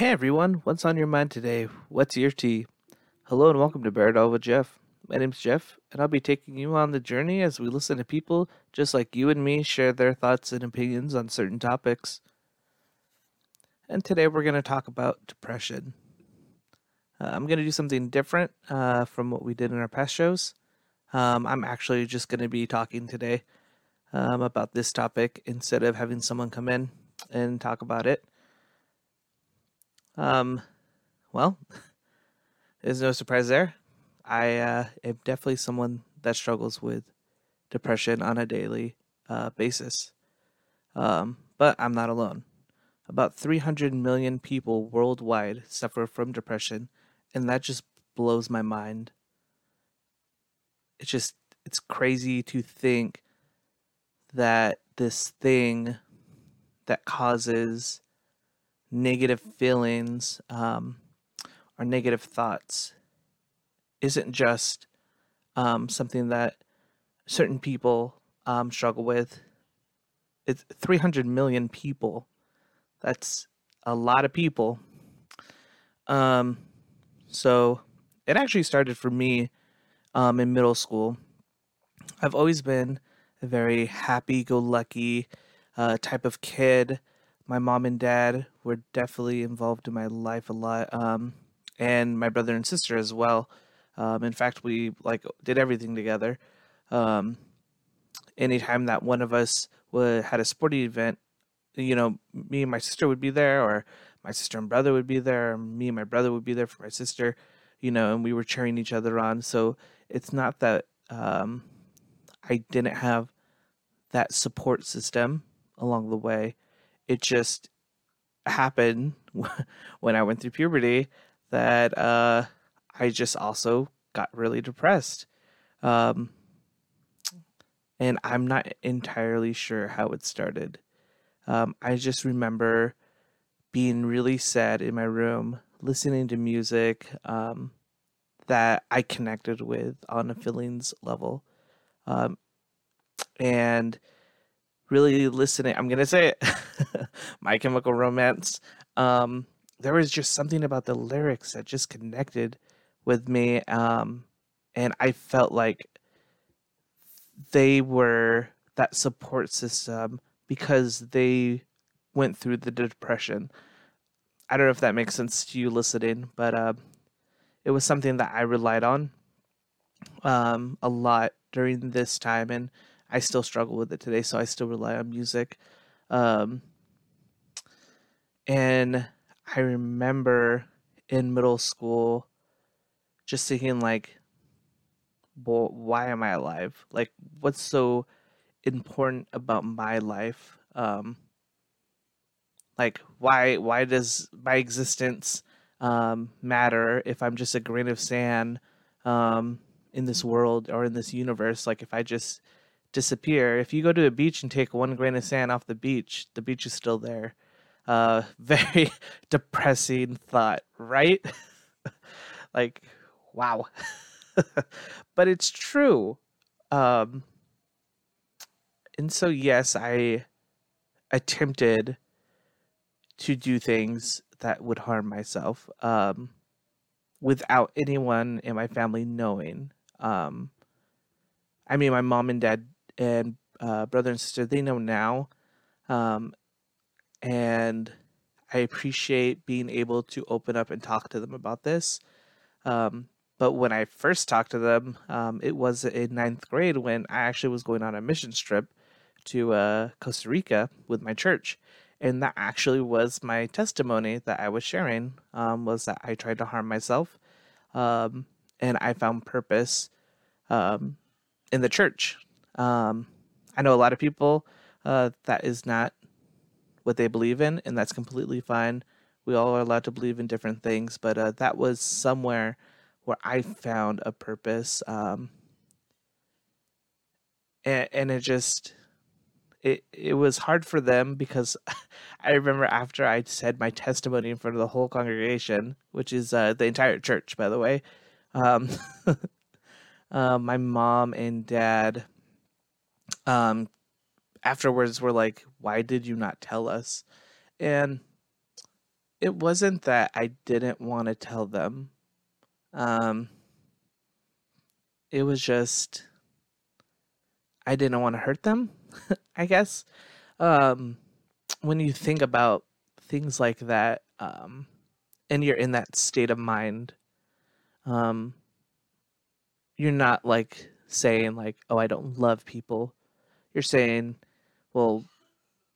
Hey everyone, what's on your mind today? What's your tea? Hello and welcome to Bear with Jeff. My name's Jeff, and I'll be taking you on the journey as we listen to people just like you and me share their thoughts and opinions on certain topics. And today we're going to talk about depression. Uh, I'm going to do something different uh, from what we did in our past shows. Um, I'm actually just going to be talking today um, about this topic instead of having someone come in and talk about it. Um, well, there's no surprise there. I uh, am definitely someone that struggles with depression on a daily uh, basis. Um, but I'm not alone. About 300 million people worldwide suffer from depression, and that just blows my mind. It's just, it's crazy to think that this thing that causes negative feelings um, or negative thoughts isn't just um, something that certain people um, struggle with. It's 300 million people. That's a lot of people. Um, so it actually started for me um, in middle school. I've always been a very happy-go-lucky uh, type of kid. My mom and dad were definitely involved in my life a lot, um, and my brother and sister as well. Um, in fact, we like did everything together. Um, anytime that one of us would had a sporting event, you know, me and my sister would be there, or my sister and brother would be there, me and my brother would be there for my sister, you know, and we were cheering each other on. So it's not that um, I didn't have that support system along the way. It just happened when I went through puberty that uh, I just also got really depressed. Um, and I'm not entirely sure how it started. Um, I just remember being really sad in my room, listening to music um, that I connected with on a feelings level. Um, and really listening, I'm to say it My Chemical Romance. Um, there was just something about the lyrics that just connected with me. Um, and I felt like they were that support system because they went through the depression. I don't know if that makes sense to you listening, but uh, it was something that I relied on um, a lot during this time, and I still struggle with it today. So I still rely on music. Um, and I remember in middle school just thinking like well, why am I alive? Like what's so important about my life? Um like why why does my existence um matter if I'm just a grain of sand um in this world or in this universe? Like if I just disappear, if you go to a beach and take one grain of sand off the beach, the beach is still there. Uh very depressing thought, right? like wow. but it's true. Um, and so, yes, I attempted to do things that would harm myself um, without anyone in my family knowing. Um, I mean, my mom and dad and uh, brother and sister, they know now. Um, and I appreciate being able to open up and talk to them about this. Um, but when I first talked to them, um, it was in ninth grade when I actually was going on a mission trip to uh, Costa Rica with my church. And that actually was my testimony that I was sharing um, was that I tried to harm myself. Um, and I found purpose um, in the church. Um, I know a lot of people uh, that is not what they believe in, and that's completely fine. We all are allowed to believe in different things, but uh, that was somewhere where I found a purpose. Um, and, and it just it it was hard for them because I remember after I said my testimony in front of the whole congregation, which is uh, the entire church, by the way. Um, uh, my mom and dad, um, afterwards were like, "Why did you not tell us?" And it wasn't that I didn't want to tell them. Um, it was just I didn't want to hurt them, I guess. Um, when you think about things like that, um, and you're in that state of mind, um, you're not like saying like, "Oh, I don't love people." You're saying, "Well,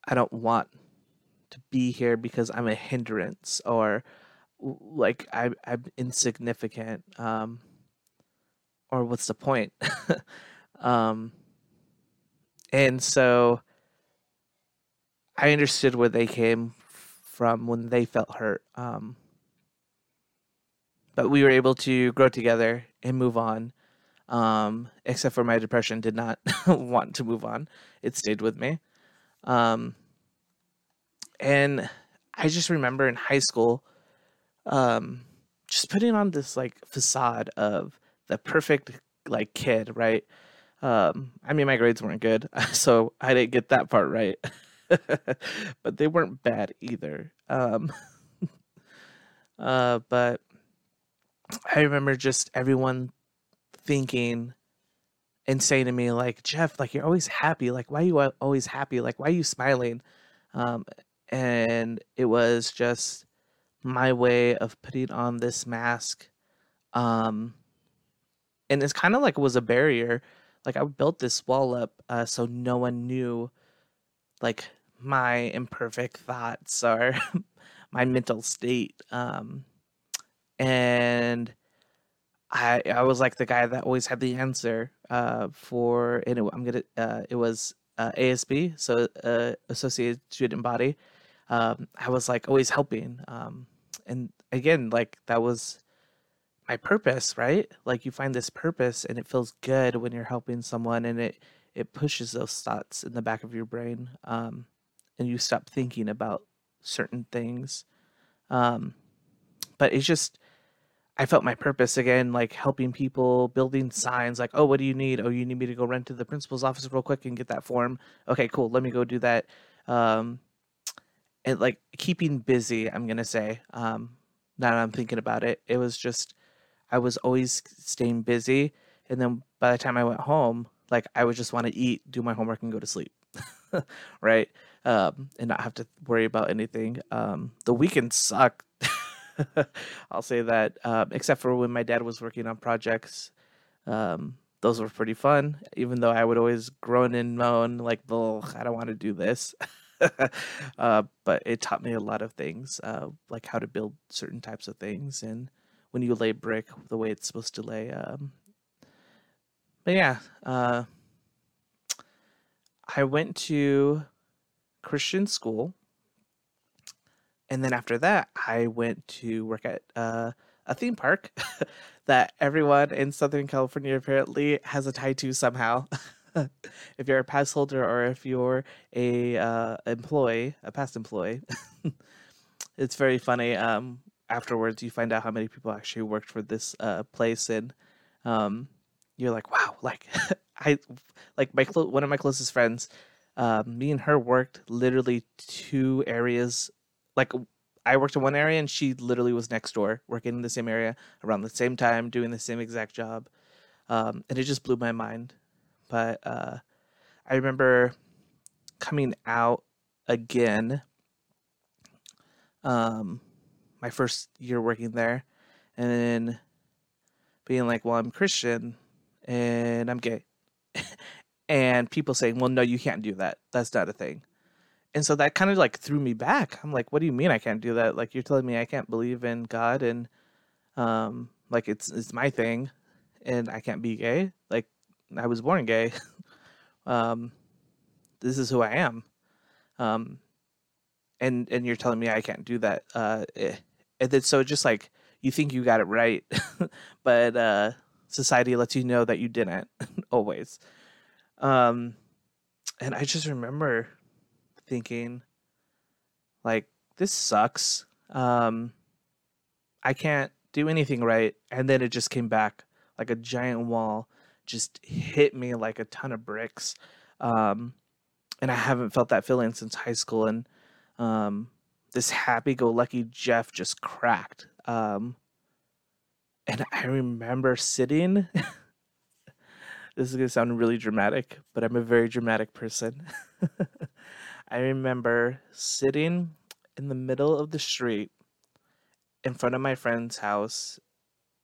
I don't want to be here because I'm a hindrance or like I, I'm insignificant. Um, or what's the point? um, and so I understood where they came from when they felt hurt. Um, but we were able to grow together and move on. Um, except for my depression did not want to move on. It stayed with me. Um, and I just remember in high school, um, just putting on this like facade of the perfect like kid, right? Um, I mean, my grades weren't good, so I didn't get that part right, but they weren't bad either. Um, uh, but I remember just everyone thinking and saying to me like, Jeff, like you're always happy. Like, why are you always happy? Like, why are you smiling? Um, and it was just my way of putting on this mask um and it's kind of like it was a barrier like i built this wall up uh, so no one knew like my imperfect thoughts or my mental state um and i i was like the guy that always had the answer uh for and it, i'm gonna uh it was uh, asb so uh associated student body um, I was like always helping. Um, and again, like that was my purpose, right? Like you find this purpose and it feels good when you're helping someone and it, it pushes those thoughts in the back of your brain. Um, and you stop thinking about certain things. Um, but it's just, I felt my purpose again, like helping people, building signs, like, oh, what do you need? Oh, you need me to go run to the principal's office real quick and get that form. Okay, cool. Let me go do that. Um, and like keeping busy i'm gonna say um now that i'm thinking about it it was just i was always staying busy and then by the time i went home like i would just want to eat do my homework and go to sleep right um and not have to worry about anything um the weekends suck i'll say that um, except for when my dad was working on projects um those were pretty fun even though i would always groan and moan like i don't want to do this uh, but it taught me a lot of things, uh, like how to build certain types of things and when you lay brick the way it's supposed to lay. Um, but yeah, uh, I went to Christian school. And then after that, I went to work at uh, a theme park that everyone in Southern California apparently has a tie to somehow. if you're a pass holder or if you're a uh, employee, a past employee, it's very funny. Um, afterwards, you find out how many people actually worked for this uh, place, and um, you're like, wow, like I, like my clo- one of my closest friends, uh, me and her worked literally two areas. Like I worked in one area, and she literally was next door, working in the same area around the same time, doing the same exact job. Um, and it just blew my mind but uh, I remember coming out again. Um, my first year working there, and then being like, "Well, I'm Christian and I'm gay," and people saying, "Well, no, you can't do that. That's not a thing." And so that kind of like threw me back. I'm like, "What do you mean I can't do that? Like you're telling me I can't believe in God and um, like it's it's my thing, and I can't be gay? Like I was born gay. um, this is who I am. Um, and and you're telling me I can't do that. Uh, eh, and then so just like you think you got it right, but uh, society lets you know that you didn't always. Um, and I just remember thinking, like, this sucks. Um, I can't do anything right. And then it just came back like a giant wall just hit me like a ton of bricks. Um, and I haven't felt that feeling since high school. And um, this happy-go-lucky Jeff just cracked. Um, and I remember sitting. this is gonna sound really dramatic, but I'm a very dramatic person. I remember sitting in the middle of the street in front of my friend's house,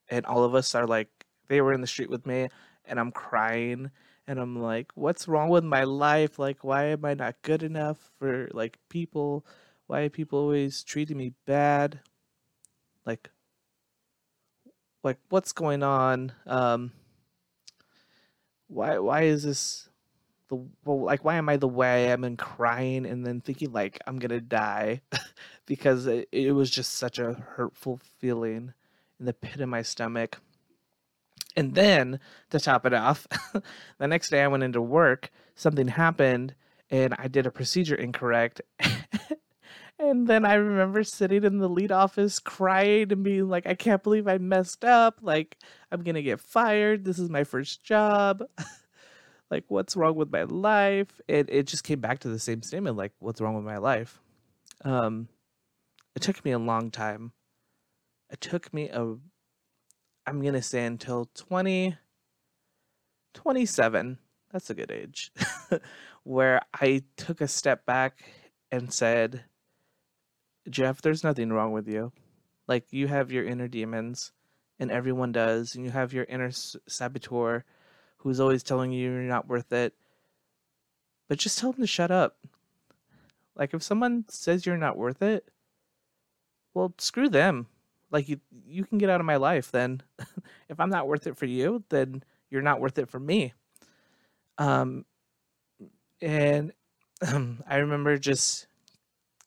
and all of us are like, they were in the street with me, and I'm crying, and I'm like, what's wrong with my life? Like, why am I not good enough for like people? Why are people always treating me bad? Like, like what's going on? Um, why why is this the well, like why am I the way I am and crying and then thinking like I'm gonna die because it, it was just such a hurtful feeling in the pit of my stomach. And then to top it off, the next day I went into work, something happened and I did a procedure incorrect. and then I remember sitting in the lead office crying and being like, I can't believe I messed up. Like, I'm going to get fired. This is my first job. like, what's wrong with my life? And it just came back to the same statement like, what's wrong with my life? Um, it took me a long time. It took me a I'm to say until 20, 27. That's a good age. where I took a step back and said, Jeff, there's nothing wrong with you. Like, you have your inner demons, and everyone does, and you have your inner saboteur who's always telling you you're not worth it. But just tell them to shut up. Like, if someone says you're not worth it, well, screw them like you you can get out of my life then if i'm not worth it for you then you're not worth it for me um and um, i remember just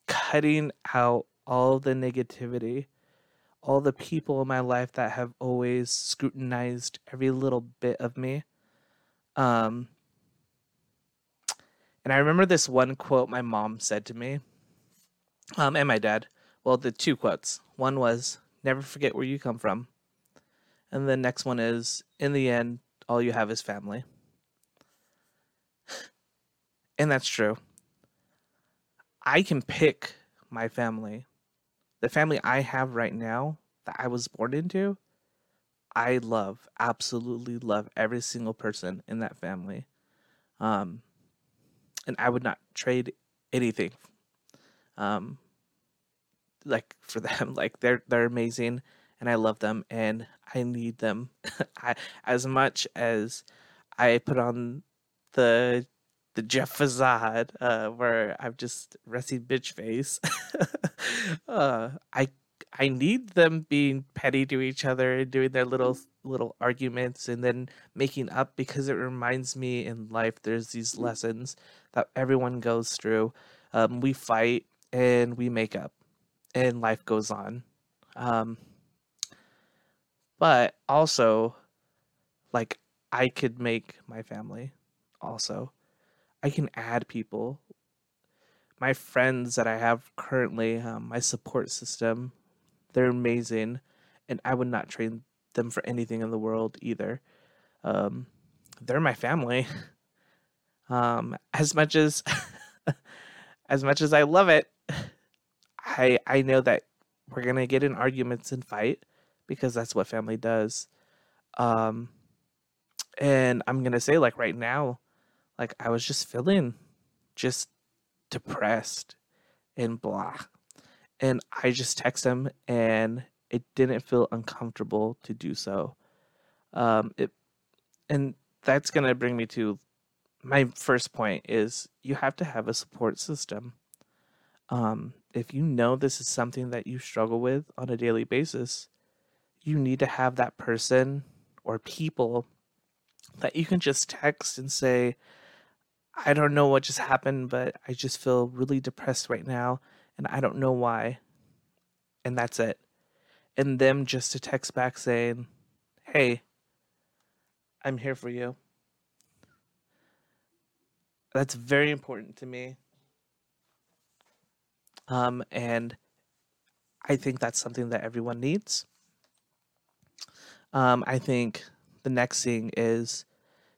cutting out all the negativity all the people in my life that have always scrutinized every little bit of me um and i remember this one quote my mom said to me um and my dad well the two quotes one was Never forget where you come from. And the next one is in the end, all you have is family. and that's true. I can pick my family. The family I have right now that I was born into, I love, absolutely love every single person in that family. Um, and I would not trade anything um, like for them like they're they're amazing and I love them and I need them I as much as I put on the the Jeff facade uh where I'm just resting bitch face uh I I need them being petty to each other and doing their little little arguments and then making up because it reminds me in life there's these lessons that everyone goes through. Um, we fight and we make up and life goes on. Um, but also, like, I could make my family also. I can add people. My friends that I have currently, um, my support system, they're amazing, and I would not trade them for anything in the world either. Um, they're my family. Um, as much as as much as I love it, I I know that we're gonna get in arguments and fight because that's what family does. Um, and I'm gonna say like right now, like I was just feeling just depressed and blah, and I just text him and it didn't feel uncomfortable to do so. Um, it and that's gonna bring me to my first point is you have to have a support system. Um, if you know this is something that you struggle with on a daily basis, you need to have that person or people that you can just text and say, I don't know what just happened, but I just feel really depressed right now and I don't know why. And that's it. And them just to text back saying, Hey, I'm here for you. That's very important to me. Um, and I think that's something that everyone needs. Um, I think the next thing is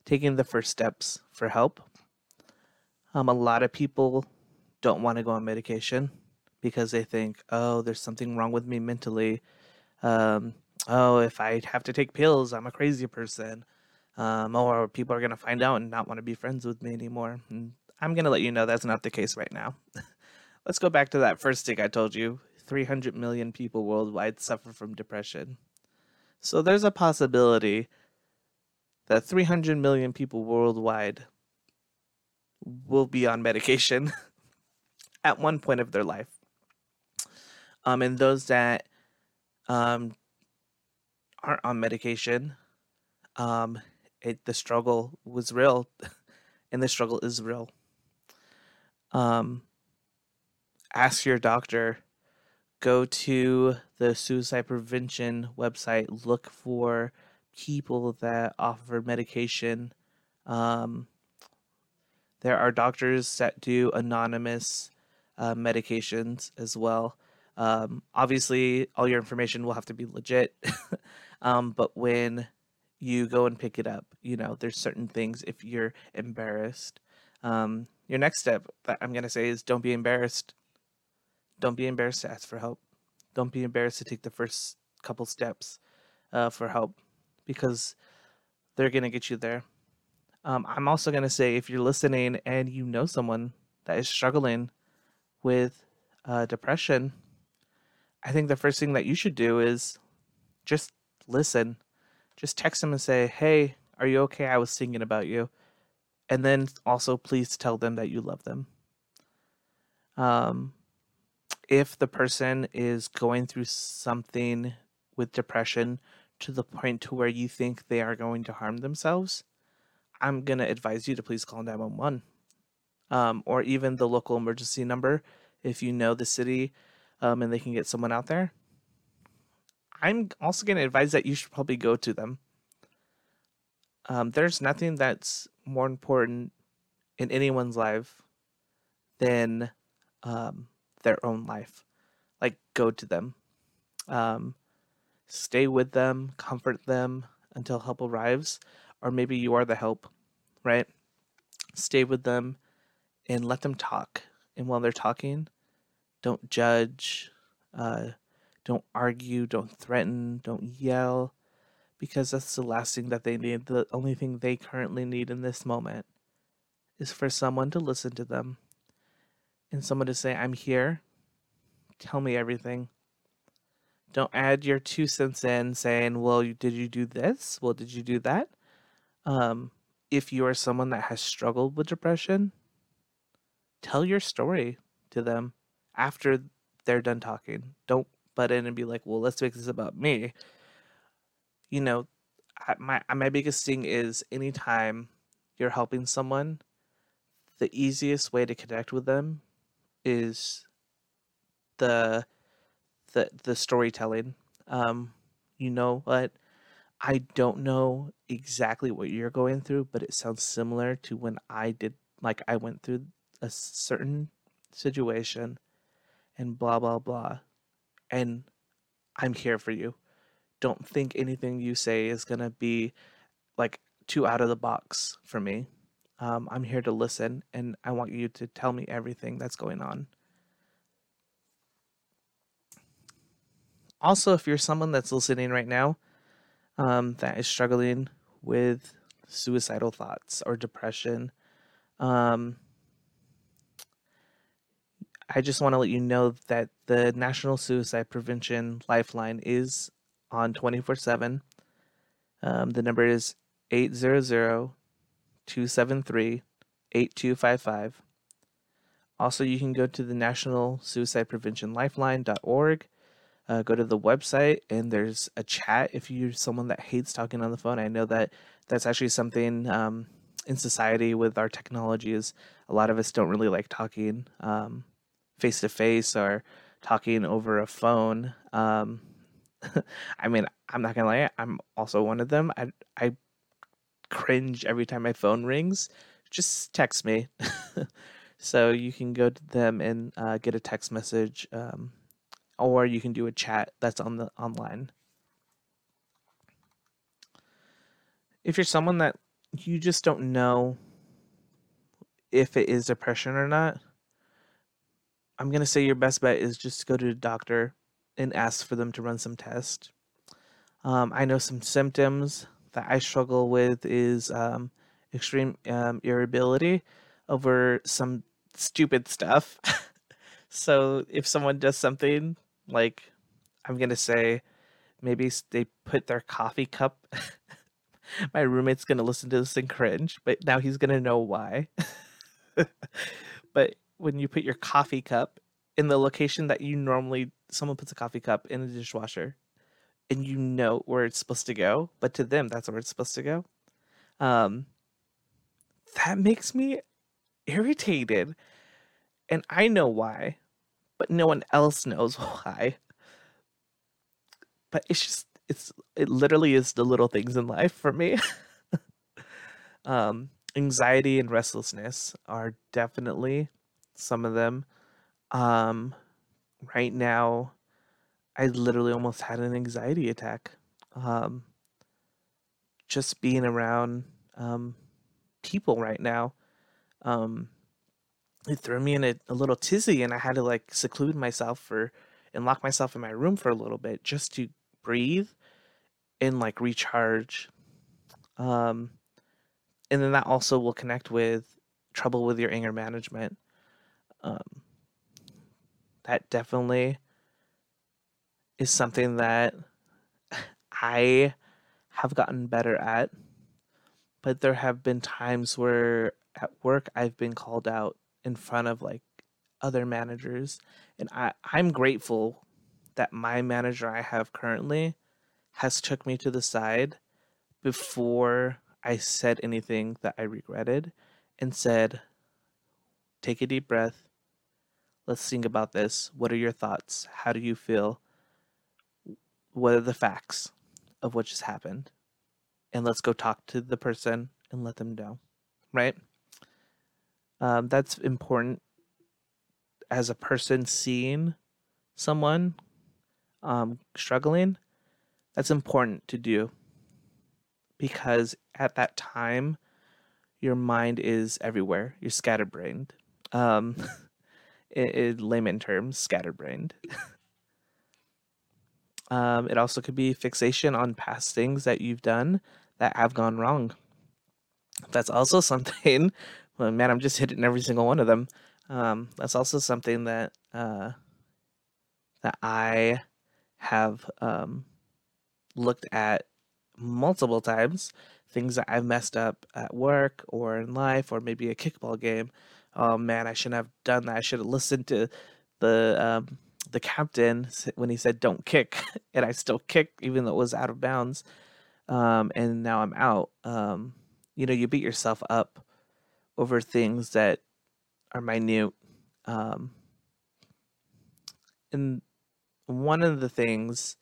taking the first steps for help. Um, a lot of people don't want to go on medication because they think, oh, there's something wrong with me mentally. Um, oh, if I have to take pills, I'm a crazy person. Um, or people are going to find out and not want to be friends with me anymore. And I'm going to let you know that's not the case right now. Let's go back to that first thing I told you 300 million people worldwide suffer from depression. So there's a possibility that 300 million people worldwide will be on medication at one point of their life. Um, and those that um, aren't on medication, um, it, the struggle was real, and the struggle is real. Um, ask your doctor. Go to the suicide prevention website. Look for people that offer medication. Um, there are doctors that do anonymous uh, medications as well. Um, obviously, all your information will have to be legit. um, but when you go and pick it up, you know, there's certain things if you're embarrassed. Um, your next step that I'm going to say is don't be embarrassed. Don't be embarrassed to ask for help. Don't be embarrassed to take the first couple steps uh, for help because they're going to get you there. Um, I'm also going to say if you're listening and you know someone that is struggling with uh, depression, I think the first thing that you should do is just listen. Just text them and say, hey, are you okay? I was thinking about you. And then also please tell them that you love them. Um, if the person is going through something with depression to the point to where you think they are going to harm themselves, I'm going to advise you to please call 911 um, or even the local emergency number if you know the city um, and they can get someone out there. I'm also going to advise that you should probably go to them. Um, there's nothing that's more important in anyone's life than um, their own life. Like, go to them. Um, stay with them, comfort them until help arrives, or maybe you are the help, right? Stay with them and let them talk. And while they're talking, don't judge, uh, don't argue, don't threaten, don't yell, because that's the last thing that they need. The only thing they currently need in this moment is for someone to listen to them and someone to say, I'm here, tell me everything. Don't add your two cents in saying, well, did you do this? Well, did you do that? Um, if you are someone that has struggled with depression, tell your story to them after they're done talking. Don't butt in and be like, "Well, let's make this about me." You know, my my biggest thing is anytime you're helping someone, the easiest way to connect with them is the the the storytelling. Um, you know what? I don't know exactly what you're going through, but it sounds similar to when I did like I went through a certain situation and blah blah blah. And i'm here for you. Don't think anything you say is going to be like too out of the box for me. Um, i'm here to listen and i want you to tell me everything that's going on. Also if you're someone that's listening right now um, that is struggling with suicidal thoughts or depression um, I just want to let you know that the National Suicide Prevention Lifeline is on 24 um, 7. The number is 800 273 8255. Also, you can go to the National Suicide Prevention Lifeline.org. Uh, go to the website and there's a chat if you're someone that hates talking on the phone. I know that that's actually something um, in society with our technology is a lot of us don't really like talking. Um, face to face or talking over a phone. Um, I mean, I'm not gonna lie, I'm also one of them. I I cringe every time my phone rings. Just text me. so you can go to them and uh, get a text message, um, or you can do a chat that's on the online. If you're someone that you just don't know if it is depression or not, I'm gonna say your best bet is just to go to the doctor and ask for them to run some tests. Um, I know some symptoms that I struggle with is um, extreme um, irritability over some stupid stuff. so if someone does something like, I'm gonna say, maybe they put their coffee cup. My roommate's gonna listen to this and cringe, but now he's gonna know why. but when you put your coffee cup in the location that you normally someone puts a coffee cup in a dishwasher and you know where it's supposed to go, but to them that's where it's supposed to go. Um that makes me irritated. And I know why, but no one else knows why. But it's just it's it literally is the little things in life for me. um anxiety and restlessness are definitely some of them. Um right now I literally almost had an anxiety attack. Um just being around um people right now. Um it threw me in a, a little tizzy and I had to like seclude myself for and lock myself in my room for a little bit just to breathe and like recharge. Um and then that also will connect with trouble with your anger management. Um that definitely is something that I have gotten better at. But there have been times where at work I've been called out in front of like other managers and I I'm grateful that my manager I have currently has took me to the side before I said anything that I regretted and said take a deep breath let's think about this what are your thoughts how do you feel what are the facts of what just happened and let's go talk to the person and let them know right um, that's important as a person seeing someone um, struggling. That's important to do because at that time, your mind is everywhere. You're scatterbrained. Um, in, in layman terms, scatterbrained. um, it also could be fixation on past things that you've done that have gone wrong. That's also something well, man, I'm just hitting every single one of them. Um, that's also something that uh, that I have um, looked at multiple times. Things that I've messed up at work or in life, or maybe a kickball game. Oh man, I shouldn't have done that. I should have listened to the um, the captain when he said "don't kick," and I still kicked even though it was out of bounds. Um, and now I'm out. Um, you know, you beat yourself up over things that are minute. Um, and one of the things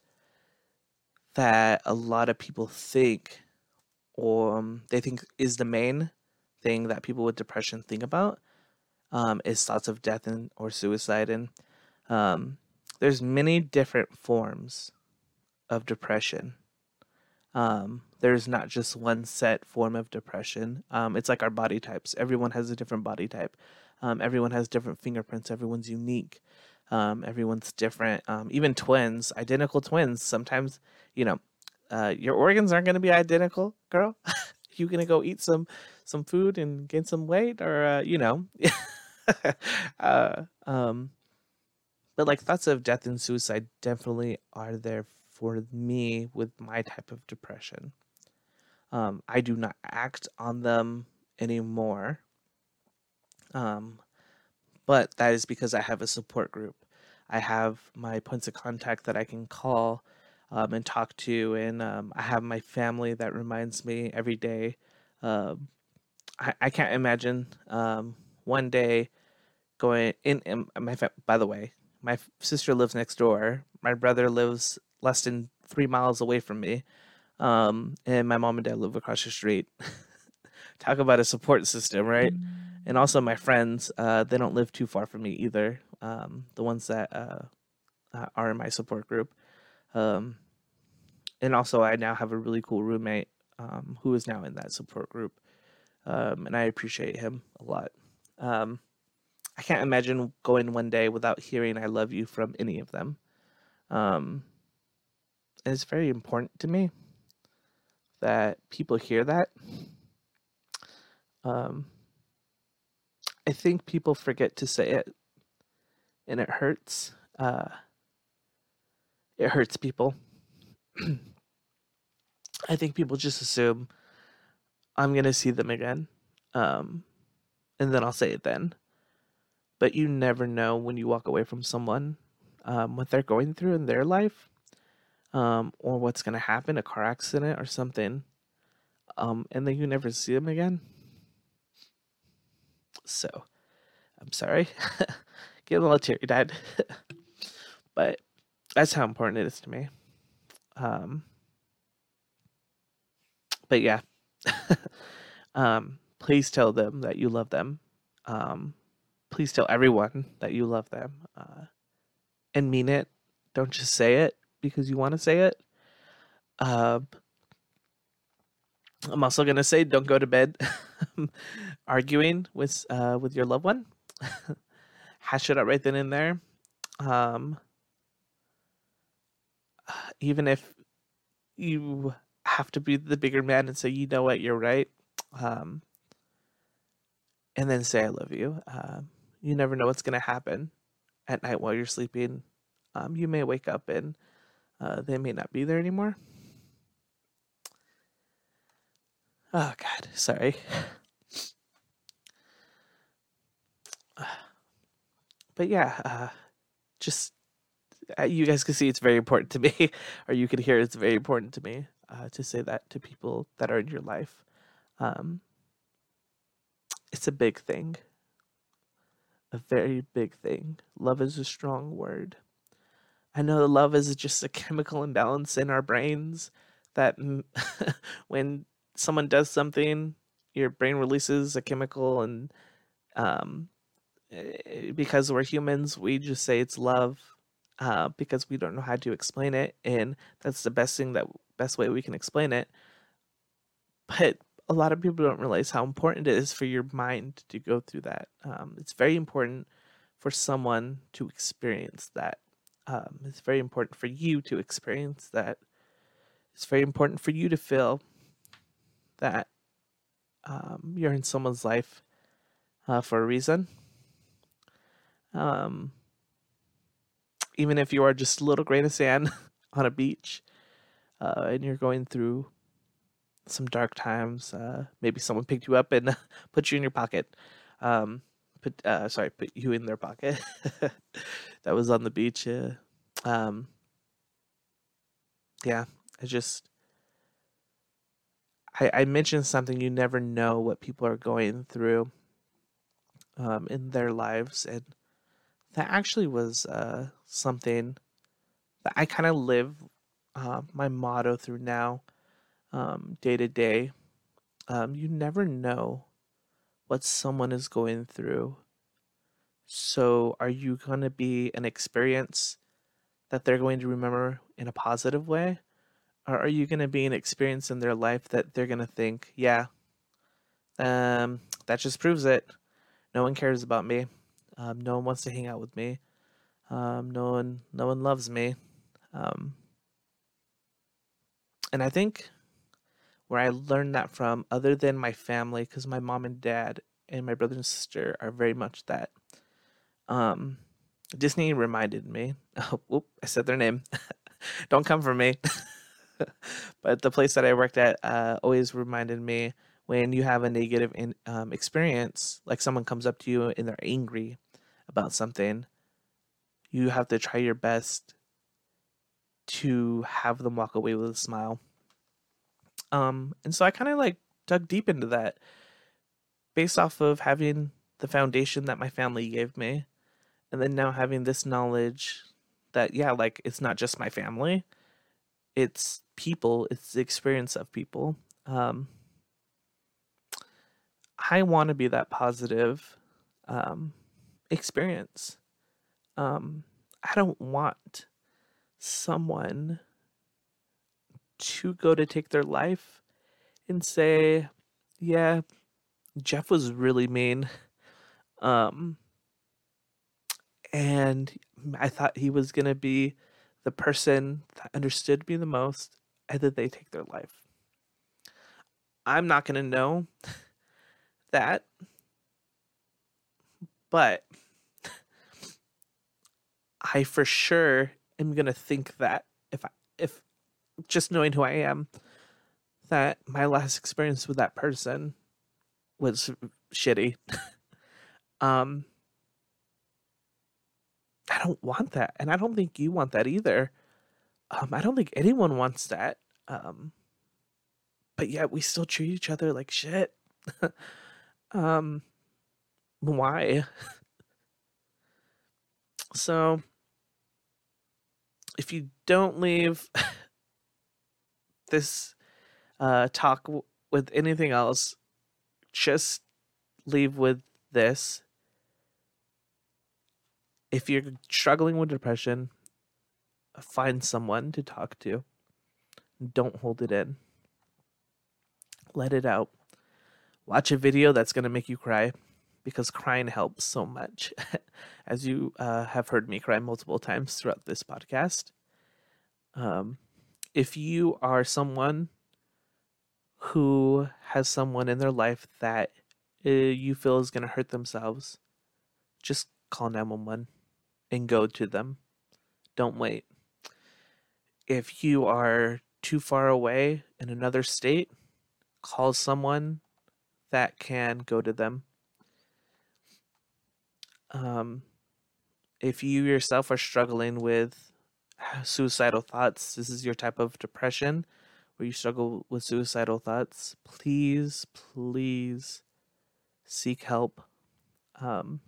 that a lot of people think, or um, they think is the main thing that people with depression think about, um, is thoughts of death and or suicide. And um, there's many different forms of depression. Um, there's not just one set form of depression. Um, it's like our body types. Everyone has a different body type. Um, everyone has different fingerprints. Everyone's unique. Um, everyone's different. Even twins, identical twins. Sometimes, you know, uh, your organs aren't going to be identical, girl. you gonna go eat some some food and gain some weight, or uh, you know, uh, um, but like thoughts of death and suicide definitely are there for me with my type of depression. Um, I do not act on them anymore. Um, but that is because I have a support group. I have my points of contact that I can call um, and talk to, and um, I have my family that reminds me every day. Um, I, I can't imagine um, one day going in, in my by the way, my sister lives next door. My brother lives less than three miles away from me. Um, and my mom and dad live across the street. Talk about a support system, right? Mm-hmm. And also my friends, uh, they don't live too far from me either. Um, the ones that uh, uh, are in my support group. Um, and also I now have a really cool roommate um, who is now in that support group. Um, and I appreciate him a lot. Um, I can't imagine going one day without hearing "I love you" from any of them. Um, and it's very important to me that people hear that. Um, I think people forget to say it, and it hurts. Uh, it hurts people. I think people just assume I'm gonna see them again, um, and then I'll say it then. But you never know when you walk away from someone um, what they're going through in their life, um, or what's gonna happen—a car accident or something, um, and then you never see them again. So, I'm sorry, Get a little teary eyed, but that's how important it is to me. Um, but yeah, um, please tell them that you love them. Um, please tell everyone that you love them uh, and mean it. Don't just say it because you want to say it. Uh, I'm also gonna say, don't go to bed arguing with uh, with your loved one. Hash it out right then and there. Um, even if you have to be the bigger man and say, you know what, you're right. Um, and then say, I love you. Um, you never know what's going to happen at night while you're sleeping. Um, you may wake up and uh, they may not be there anymore. Oh, God, sorry. but yeah, uh, just uh, you guys can see it's very important to me, or you can hear it's very important to me uh, to say that to people that are in your life. Um, it's a big thing, a very big thing. Love is a strong word. I know that love is just a chemical imbalance in our brains that when someone does something, your brain releases a chemical, and um, eh, because we're humans, we just say it's love uh, because we don't know how to explain it, and that's the best thing that best way we can explain it. But a lot of people don't realize how important it is for your mind to go through that. Um, it's very important for someone to experience that. Um, it's very important for you to experience that. It's very important for you to feel that um, you're in someone's life uh, for a reason. Um, even if you are just a little grain of sand on a beach, uh, and you're going through some dark times, uh, maybe someone picked you up and put you in your pocket. Um, put uh, sorry, put you in their pocket. that was on the beach. Um, yeah, I just I, I mentioned something. You never know what people are going through um, in their lives, and that actually was uh, something that I kind of live uh, my motto through now, day to day. Um, you never know what someone is going through. So, are you going to be an experience that they're going to remember in a positive way? Or are you going to be an experience in their life that they're going to think, yeah, um, that just proves it. No one cares about me. Um, no one wants to hang out with me. Um, no one, no one loves me. Um, and I think where I learned that from, other than my family, because my mom and dad and my brother and sister are very much that. Um, Disney reminded me. Oh, whoop! I said their name. Don't come for me. but the place that I worked at uh, always reminded me when you have a negative in, um, experience, like someone comes up to you and they're angry about something, you have to try your best to have them walk away with a smile. Um, and so I kind of like dug deep into that based off of having the foundation that my family gave me and then now having this knowledge that yeah like it's not just my family it's people it's the experience of people. Um, i want to be that positive um, experience. Um, i don't want someone to go to take their life and say, yeah, Jeff was really mean. Um, and I thought he was going to be the person that understood me the most, and then they take their life. I'm not going to know that, but I for sure am going to think that if I, if just knowing who I am, that my last experience with that person was shitty. um, I don't want that, and I don't think you want that either. Um, I don't think anyone wants that. Um, but yet we still treat each other like shit. um, why? so, if you don't leave this uh, talk w- with anything else, just leave with this. If you're struggling with depression, find someone to talk to. Don't hold it in. Let it out. Watch a video that's going to make you cry because crying helps so much. As you uh, have heard me cry multiple times throughout this podcast. Um, if you are someone who has someone in their life that uh, you feel is going to hurt themselves, just call 911 and go to them. Don't wait. If you are too far away in another state, call someone that can go to them. Um, if you yourself are struggling with suicidal thoughts, this is your type of depression where you struggle with suicidal thoughts, please, please seek help. Um,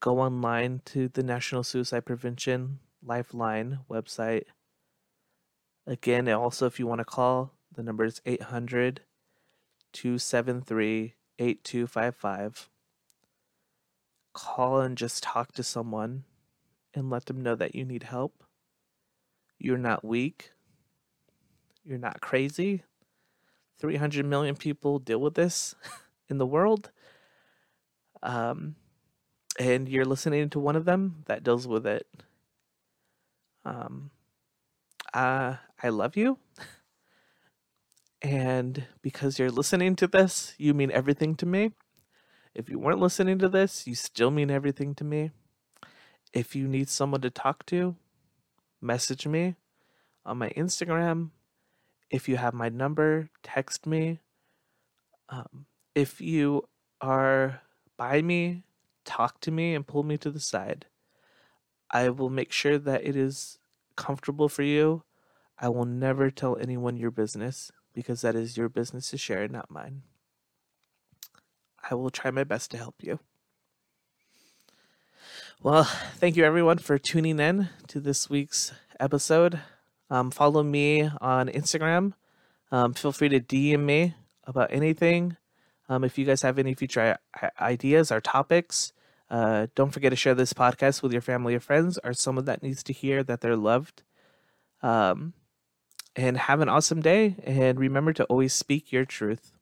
go online to the National Suicide Prevention Lifeline website. Again, also, if you want to call, the number is 800 273 8255. Call and just talk to someone and let them know that you need help. You're not weak. You're not crazy. 300 million people deal with this in the world. Um, and you're listening to one of them that deals with it. Um, uh, I love you. And because you're listening to this, you mean everything to me. If you weren't listening to this, you still mean everything to me. If you need someone to talk to, message me on my Instagram. If you have my number, text me. Um, if you are by me, talk to me and pull me to the side. I will make sure that it is comfortable for you. I will never tell anyone your business because that is your business to share, not mine. I will try my best to help you. Well, thank you everyone for tuning in to this week's episode. Um, follow me on Instagram. Um, feel free to DM me about anything. Um, if you guys have any future ideas or topics, uh, don't forget to share this podcast with your family or friends or someone that needs to hear that they're loved. Um, and have an awesome day. And remember to always speak your truth.